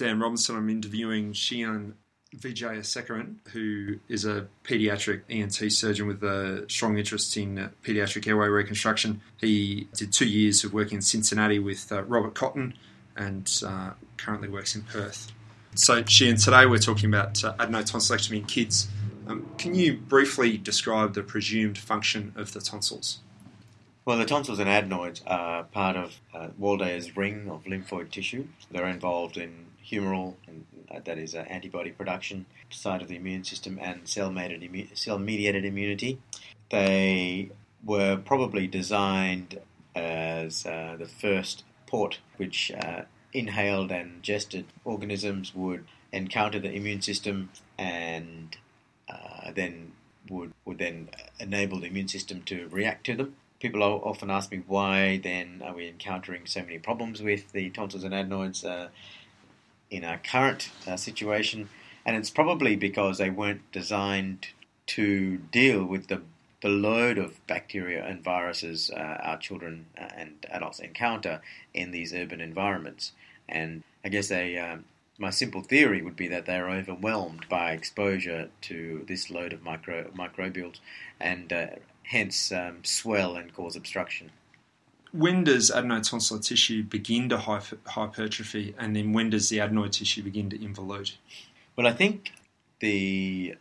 Dan Robinson. I'm interviewing Shyan Vijayasekaran, who is a paediatric ENT surgeon with a strong interest in uh, paediatric airway reconstruction. He did two years of working in Cincinnati with uh, Robert Cotton and uh, currently works in Perth. So, Shyan, today we're talking about uh, adenotonsillectomy in kids. Um, can you briefly describe the presumed function of the tonsils? Well, the tonsils and adenoids are part of uh, Waldeyer's ring of lymphoid tissue. They're involved in humoral, and uh, that is uh, antibody production side of the immune system, and cell-mediated, immu- cell-mediated immunity. They were probably designed as uh, the first port which uh, inhaled and ingested organisms would encounter the immune system and uh, then would would then enable the immune system to react to them people often ask me why then are we encountering so many problems with the tonsils and adenoids uh, in our current uh, situation, and it's probably because they weren't designed to deal with the the load of bacteria and viruses uh, our children uh, and adults encounter in these urban environments. And I guess um, my simple theory would be that they are overwhelmed by exposure to this load of micro, microbials and uh, hence um, swell and cause obstruction. When does adenotonsillar tissue begin to hypertrophy, and then when does the adenoid tissue begin to involute? Well, I think the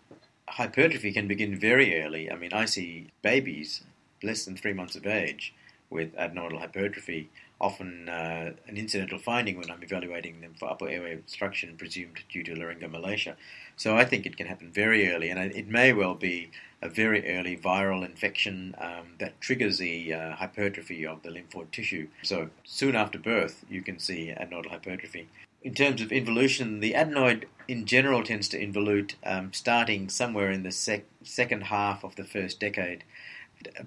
hypertrophy can begin very early. I mean, I see babies less than three months of age with adenoidal hypertrophy, often uh, an incidental finding when I'm evaluating them for upper airway obstruction presumed due to laryngomalacia. So I think it can happen very early, and it may well be a very early viral infection um, that triggers the uh, hypertrophy of the lymphoid tissue. So soon after birth, you can see adenoidal hypertrophy. In terms of involution, the adenoid in general tends to involute um, starting somewhere in the sec- second half of the first decade,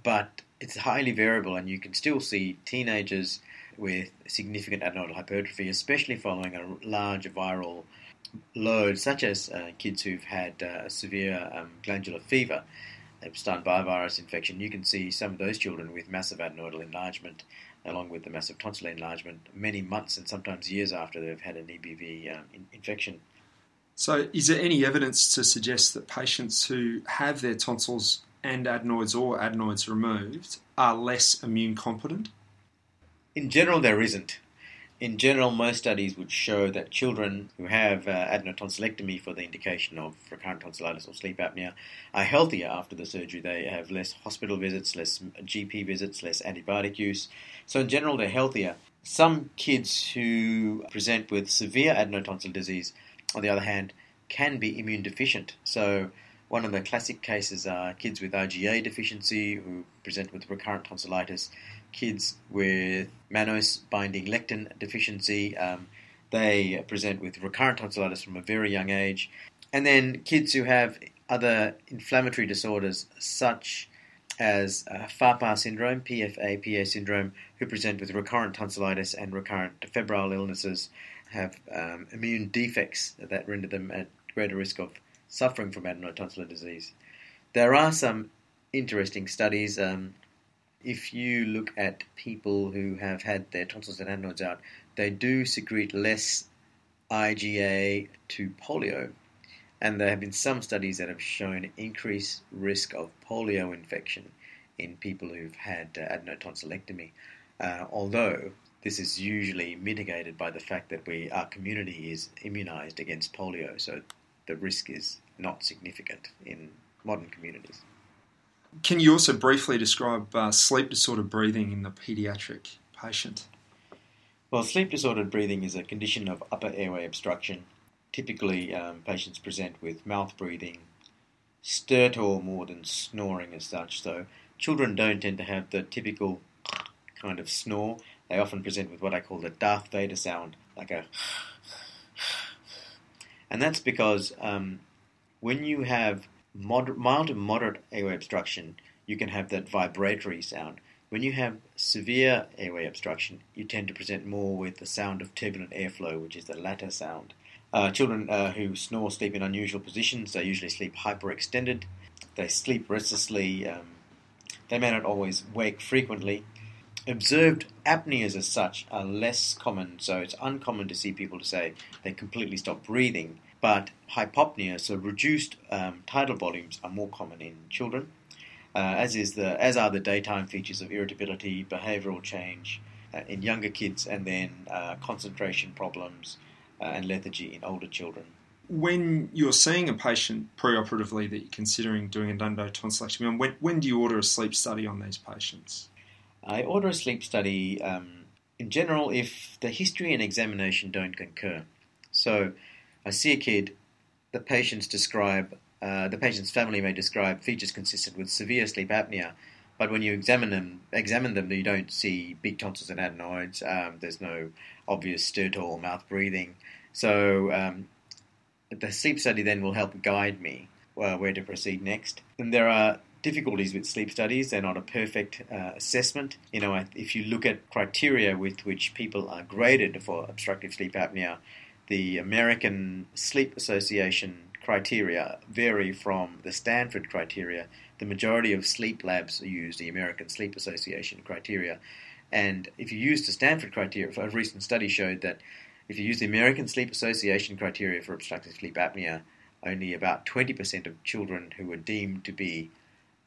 but it's highly variable, and you can still see teenagers with significant adenoidal hypertrophy, especially following a large viral load, such as uh, kids who've had uh, severe um, glandular fever, Epstein-Barr virus infection. You can see some of those children with massive adenoidal enlargement, along with the massive tonsil enlargement, many months and sometimes years after they've had an EBV um, in- infection. So, is there any evidence to suggest that patients who have their tonsils and adenoids or adenoids removed are less immune competent? In general, there isn't. In general, most studies would show that children who have uh, adenotonsillectomy for the indication of recurrent tonsillitis or sleep apnea are healthier after the surgery. They have less hospital visits, less GP visits, less antibiotic use. So, in general, they're healthier. Some kids who present with severe adenotonsil disease, on the other hand, can be immune deficient. So, one of the classic cases are kids with IgA deficiency who present with recurrent tonsillitis kids with mannose binding lectin deficiency. Um, they present with recurrent tonsillitis from a very young age. And then kids who have other inflammatory disorders such as uh, FAPA syndrome, PFA-PA syndrome, who present with recurrent tonsillitis and recurrent febrile illnesses, have um, immune defects that render them at greater risk of suffering from adenotonsillar disease. There are some interesting studies. Um, if you look at people who have had their tonsils and adenoids out, they do secrete less IgA to polio. And there have been some studies that have shown increased risk of polio infection in people who've had uh, adenotonsillectomy. Uh, although this is usually mitigated by the fact that we our community is immunized against polio, so the risk is not significant in modern communities. Can you also briefly describe uh, sleep disordered breathing in the paediatric patient? Well, sleep disordered breathing is a condition of upper airway obstruction. Typically, um, patients present with mouth breathing, stertor more than snoring as such. So, children don't tend to have the typical kind of snore. They often present with what I call the Darth Vader sound, like a. And that's because um, when you have mild to moderate airway obstruction, you can have that vibratory sound. When you have severe airway obstruction, you tend to present more with the sound of turbulent airflow, which is the latter sound. Uh, children uh, who snore sleep in unusual positions. They usually sleep hyperextended. They sleep restlessly. Um, they may not always wake frequently. observed apneas as such are less common, so it's uncommon to see people to say they completely stop breathing. But hypopnea, so reduced um, tidal volumes, are more common in children, uh, as is the as are the daytime features of irritability, behavioural change uh, in younger kids, and then uh, concentration problems uh, and lethargy in older children. When you're seeing a patient preoperatively that you're considering doing a tonsillectomy on, when, when do you order a sleep study on these patients? I order a sleep study um, in general if the history and examination don't concur. So I see a kid, the patients describe, uh, the patient's family may describe features consistent with severe sleep apnea, but when you examine them, examine them, you don't see big tonsils and adenoids. Um, there's no obvious stertor or mouth breathing. So um, the sleep study then will help guide me uh, where to proceed next. And there are difficulties with sleep studies. They're not a perfect uh, assessment. You know, if you look at criteria with which people are graded for obstructive sleep apnea, the American Sleep Association criteria vary from the Stanford criteria. The majority of sleep labs use the American Sleep Association criteria. And if you use the Stanford criteria, a recent study showed that if you use the American Sleep Association criteria for obstructive sleep apnea, only about 20% of children who were deemed to be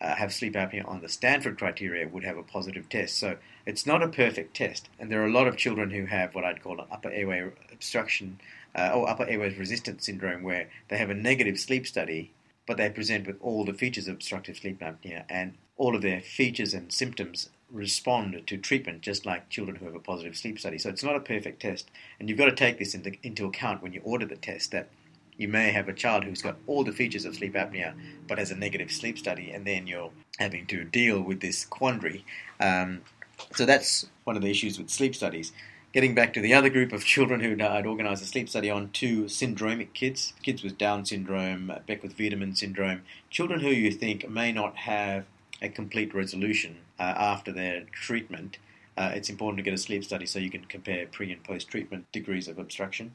uh, have sleep apnea on the Stanford criteria would have a positive test. So it's not a perfect test, and there are a lot of children who have what I'd call an upper airway obstruction uh, or upper airway resistance syndrome, where they have a negative sleep study, but they present with all the features of obstructive sleep apnea, and all of their features and symptoms respond to treatment just like children who have a positive sleep study. So it's not a perfect test, and you've got to take this into, into account when you order the test that you may have a child who's got all the features of sleep apnea but has a negative sleep study, and then you're having to deal with this quandary. Um, so that's one of the issues with sleep studies. Getting back to the other group of children who I'd organised a sleep study on, two syndromic kids, kids with Down syndrome, Beckwith-Wiedemann syndrome, children who you think may not have a complete resolution uh, after their treatment. Uh, it's important to get a sleep study so you can compare pre and post treatment degrees of obstruction.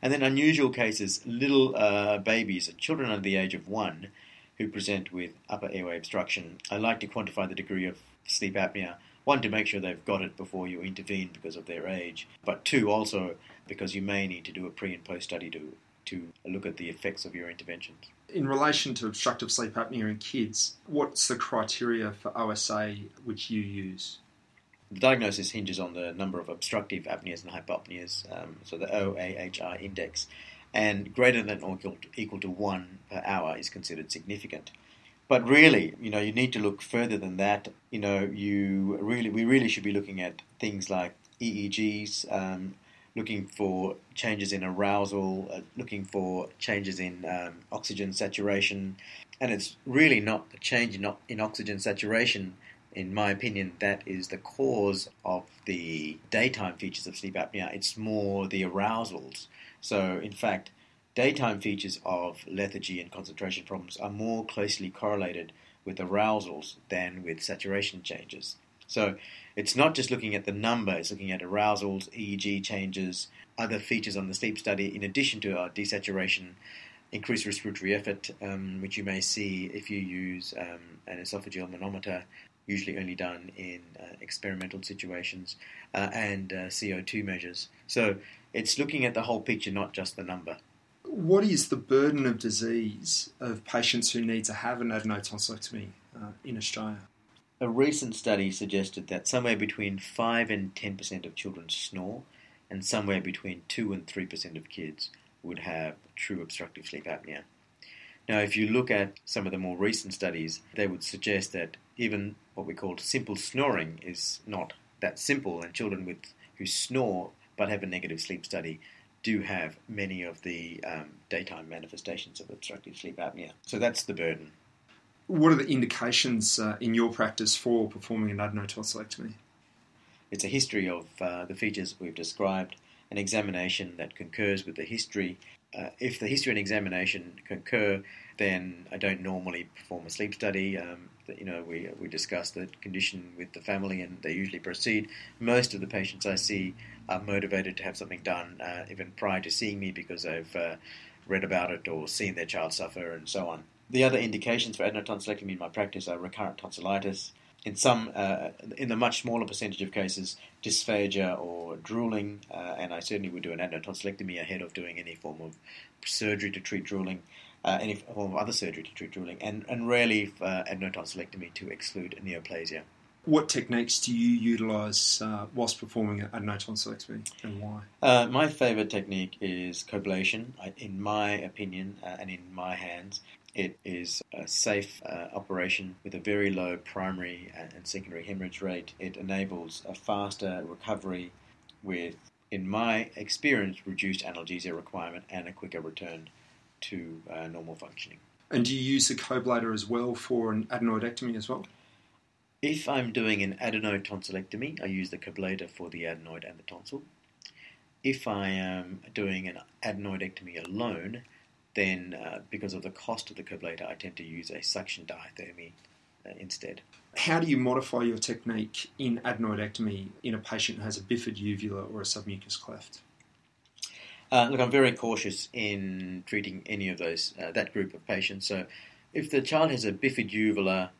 And then unusual cases, little uh, babies, children under the age of one, who present with upper airway obstruction. I like to quantify the degree of sleep apnea. One, to make sure they've got it before you intervene because of their age, but two, also because you may need to do a pre and post study to, to look at the effects of your interventions. In relation to obstructive sleep apnea in kids, what's the criteria for OSA which you use? The diagnosis hinges on the number of obstructive apneas and hypopneas, um, so the OAHI index, and greater than or equal to, equal to 1 per hour is considered significant. But really, you know, you need to look further than that. You know, you really, we really should be looking at things like EEGs, um, looking for changes in arousal, uh, looking for changes in um, oxygen saturation, and it's really not the change in, in oxygen saturation in my opinion, that is the cause of the daytime features of sleep apnea. It's more the arousals. So, in fact, daytime features of lethargy and concentration problems are more closely correlated with arousals than with saturation changes. So, it's not just looking at the number, it's looking at arousals, EEG changes, other features on the sleep study, in addition to our desaturation increased respiratory effort, um, which you may see if you use um, an esophageal manometer usually only done in uh, experimental situations, uh, and uh, CO2 measures. So it's looking at the whole picture, not just the number. What is the burden of disease of patients who need to have an adenotonsillectomy uh, in Australia? A recent study suggested that somewhere between 5 and 10% of children snore, and somewhere between 2 and 3% of kids would have true obstructive sleep apnea. Now, if you look at some of the more recent studies, they would suggest that even what we call simple snoring is not that simple, and children with who snore but have a negative sleep study do have many of the um, daytime manifestations of obstructive sleep apnea. So that's the burden. What are the indications uh, in your practice for performing an adenotonsillectomy? It's a history of uh, the features we've described, an examination that concurs with the history. Uh, if the history and examination concur, then I don't normally perform a sleep study. Um, you know, we, we discuss the condition with the family and they usually proceed. Most of the patients I see are motivated to have something done uh, even prior to seeing me because they've uh, read about it or seen their child suffer and so on. The other indications for adenotonsillectomy in my practice are recurrent tonsillitis, in some, uh, in the much smaller percentage of cases, dysphagia or drooling, uh, and I certainly would do an adenotonsillectomy ahead of doing any form of surgery to treat drooling, uh, any form of other surgery to treat drooling, and, and rarely uh, adenotonsillectomy to exclude neoplasia. What techniques do you utilise uh, whilst performing a adenotonsillectomy, and why? Uh, my favourite technique is coblation. I, in my opinion, and in my hands, it is a safe uh, operation with a very low primary and secondary hemorrhage rate. It enables a faster recovery with, in my experience, reduced analgesia requirement and a quicker return to uh, normal functioning. And do you use the coblator as well for an adenoidectomy as well? If I'm doing an adenotonsillectomy, I use the coblator for the adenoid and the tonsil. If I am doing an adenoidectomy alone, then uh, because of the cost of the coblator, I tend to use a suction diathermy uh, instead. How do you modify your technique in adenoidectomy in a patient who has a bifid uvula or a submucous cleft? Uh, look, I'm very cautious in treating any of those uh, that group of patients. So, if the child has a bifid uvula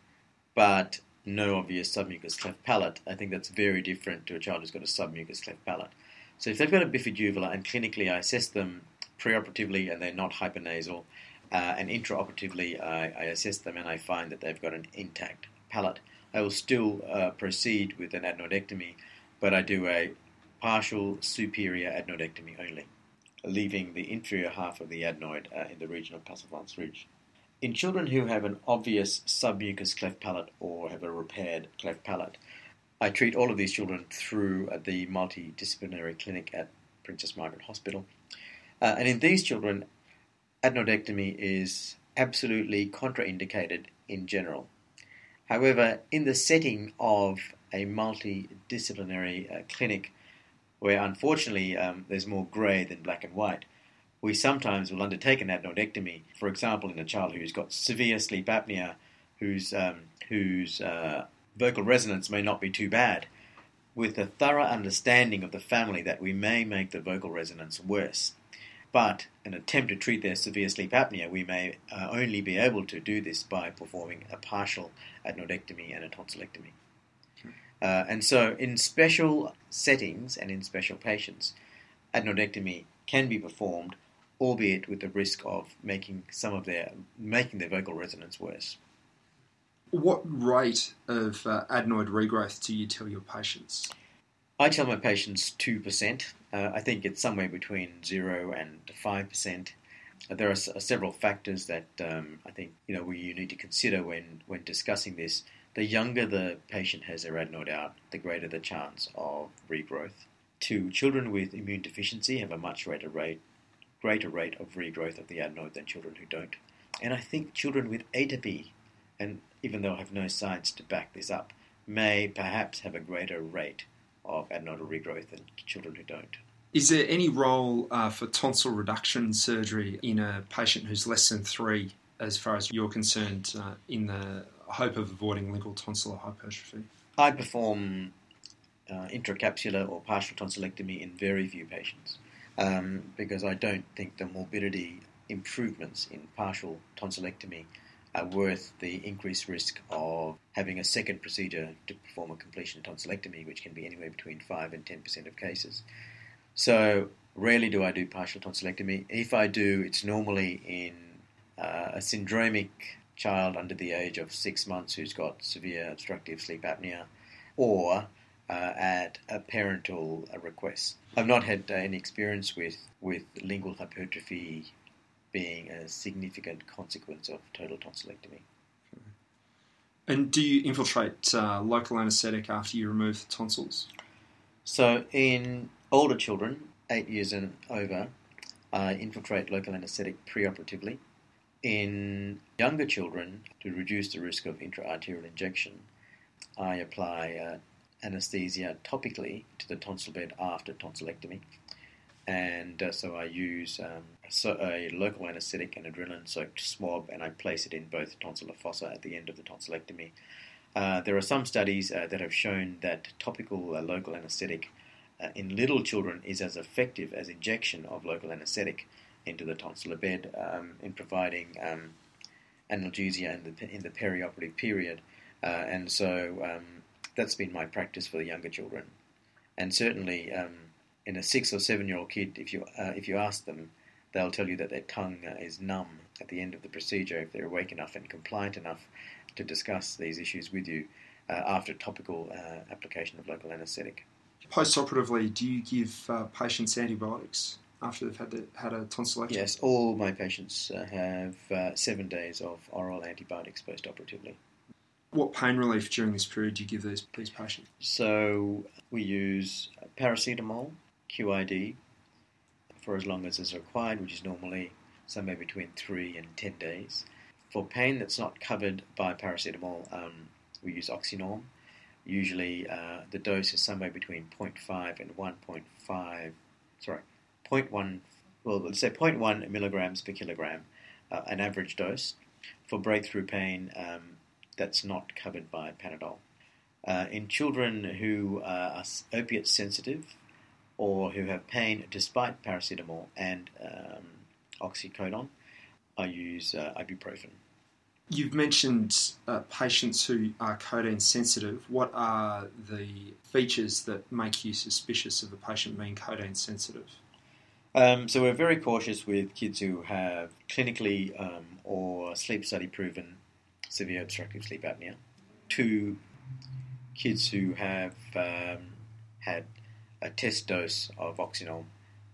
but no obvious submucous cleft palate, I think that's very different to a child who's got a submucous cleft palate. So, if they've got a bifid uvula and clinically I assess them preoperatively and they're not hypernasal. Uh, and intraoperatively, I, I, assess them and I find that they've got an intact palate. I will still uh, proceed with an adenoidectomy, but I do a partial superior adenoidectomy only, leaving the inferior half of the adenoid uh, in the region of Passavant's ridge. In children who have an obvious submucous cleft palate or have a repaired cleft palate, I treat all of these children through uh, the multidisciplinary clinic at Princess Margaret Hospital uh, and in these children, adenoidectomy is absolutely contraindicated in general. However, in the setting of a multidisciplinary uh, clinic, where unfortunately um, there's more grey than black and white, we sometimes will undertake an adenoidectomy, for example, in a child who's got severe sleep apnea, whose, um, whose uh, vocal resonance may not be too bad, with a thorough understanding of the family that we may make the vocal resonance worse. But an attempt to treat their severe sleep apnea, we may uh, only be able to do this by performing a partial adenoidectomy and a tonsillectomy. Uh, and so, in special settings and in special patients, adenoidectomy can be performed, albeit with the risk of making some of their making their vocal resonance worse. What rate of uh, adenoid regrowth do you tell your patients? I tell my patients 2%. Uh, I think it's somewhere between 0 and 5%. Uh, there are s- several factors that um, I think you know we need to consider when, when discussing this. The younger the patient has their adenoid out, the greater the chance of regrowth. Two, children with immune deficiency have a much greater rate, greater rate of regrowth of the adenoid than children who don't. And I think children with atopy, and even though I have no science to back this up, may perhaps have a greater rate of adenoidal regrowth than children who don't. Is there any role uh, for tonsil reduction surgery in a patient who's less than three, as far as you're concerned, uh, in the hope of avoiding lingual tonsillar hypertrophy? I perform uh, intracapsular or partial tonsillectomy in very few patients um, because I don't think the morbidity improvements in partial tonsillectomy are worth the increased risk of having a second procedure to perform a completion tonsillectomy, which can be anywhere between 5 and 10% of cases. So, rarely do I do partial tonsillectomy. If I do, it's normally in uh, a syndromic child under the age of six months who's got severe obstructive sleep apnea or uh, at a parental request. I've not had uh, any experience with, with lingual hypertrophy being a significant consequence of total tonsillectomy. And do you infiltrate uh, local anaesthetic after you remove the tonsils? So, in older children, eight years and over, I infiltrate local anaesthetic preoperatively. In younger children, to reduce the risk of intraarterial injection, I apply uh, anesthesia topically to the tonsil bed after tonsillectomy and uh, so I use um, a local anaesthetic and adrenaline soaked swab, and I place it in both tonsillar fossa at the end of the tonsillectomy. Uh, there are some studies uh, that have shown that topical uh, local anaesthetic uh, in little children is as effective as injection of local anaesthetic into the tonsillar bed um, in providing um, analgesia in the, in the perioperative period. Uh, and so um, that's been my practice for the younger children. And certainly, um, in a six or seven year old kid, if you uh, if you ask them, they'll tell you that their tongue uh, is numb at the end of the procedure if they're awake enough and compliant enough to discuss these issues with you uh, after topical uh, application of local anaesthetic. Post-operatively, do you give uh, patients antibiotics after they've had the, had a tonsillectomy? Yes, all my patients uh, have seven days of oral antibiotics post-operatively. What pain relief during this period do you give these, these patients? So we use paracetamol, QID, for as long as is required, which is normally somewhere between three and ten days. For pain that's not covered by paracetamol, um, we use Oxynorm. Usually uh, the dose is somewhere between 0.5 and 1.5, sorry, 0.1, well, let's say 0.1 milligrams per kilogram, uh, an average dose. For breakthrough pain, um, that's not covered by Panadol. Uh, in children who are opiate sensitive or who have pain despite paracetamol and um, oxycodone, I use uh, ibuprofen. You've mentioned uh, patients who are codeine sensitive. What are the features that make you suspicious of a patient being codeine sensitive? Um, so we're very cautious with kids who have clinically um, or sleep study proven severe obstructive sleep apnea. Two kids who have um, had a test dose of Oxynorm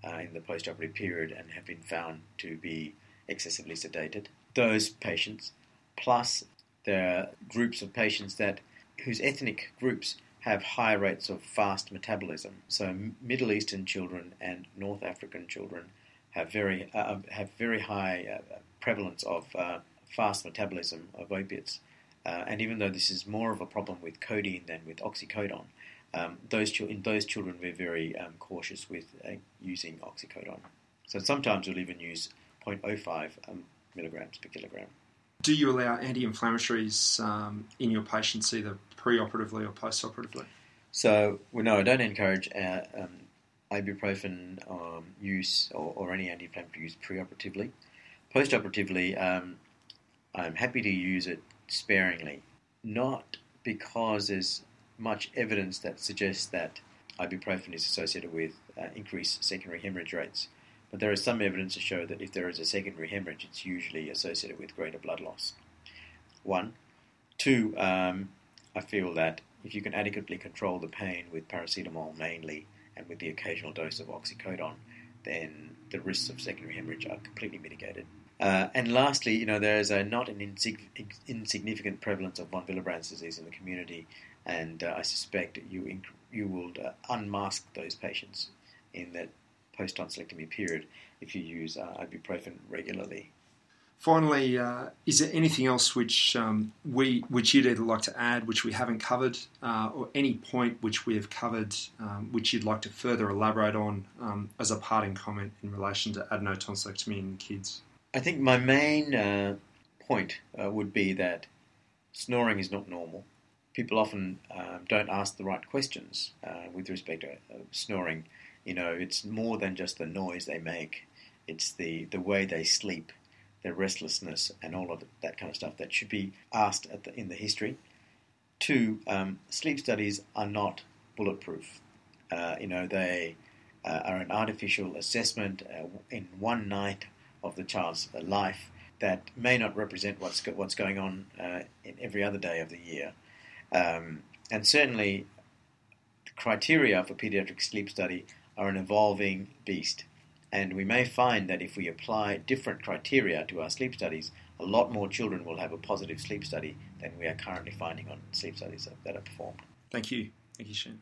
uh, in the postoperative period and have been found to be excessively sedated. Those patients, plus there are groups of patients that whose ethnic groups have higher rates of fast metabolism. So Middle Eastern children and North African children have very uh, have very high uh, prevalence of uh, fast metabolism of opiates. Uh, and even though this is more of a problem with codeine than with oxycodone, um, those in those children we're very um, cautious with uh, using oxycodone. So sometimes we'll even use 0.05 um, milligrams per kilogram. Do you allow anti-inflammatories um, in your patients either pre-operatively or post-operatively? So well, no, I don't encourage uh, um, ibuprofen um, use or, or, any anti-inflammatory use pre-operatively. Post-operatively, I'm happy to use it sparingly, not because there's much evidence that suggests that ibuprofen is associated with uh, increased secondary hemorrhage rates, but there is some evidence to show that if there is a secondary hemorrhage, it's usually associated with greater blood loss. One. Two, um, I feel that if you can adequately control the pain with paracetamol mainly and with the occasional dose of oxycodone, then the risks of secondary hemorrhage are completely mitigated. Uh, and lastly, you know, there is a not an insig- insignificant prevalence of von Willebrand's disease in the community, and uh, I suspect you inc- you will uh, unmask those patients in that post tonsillectomy period if you use uh, ibuprofen regularly. Finally, uh, is there anything else which um, we which you'd either like to add, which we haven't covered, uh, or any point which we have covered, um, which you'd like to further elaborate on um, as a parting comment in relation to adenotonsillectomy in kids? I think my main uh, point uh, would be that snoring is not normal. People often um, don't ask the right questions uh, with respect to uh, snoring. You know, it's more than just the noise they make. It's the, the way they sleep, their restlessness, and all of that kind of stuff that should be asked the, in the history. Two, um, sleep studies are not bulletproof. Uh, you know, they uh, are an artificial assessment in one night of the child's life that may not represent what's go- what's going on uh, in every other day of the year. Um, and certainly, the criteria for pediatric sleep study are an evolving beast. And we may find that if we apply different criteria to our sleep studies, a lot more children will have a positive sleep study than we are currently finding on sleep studies that are performed. Thank you. Thank you, Shane.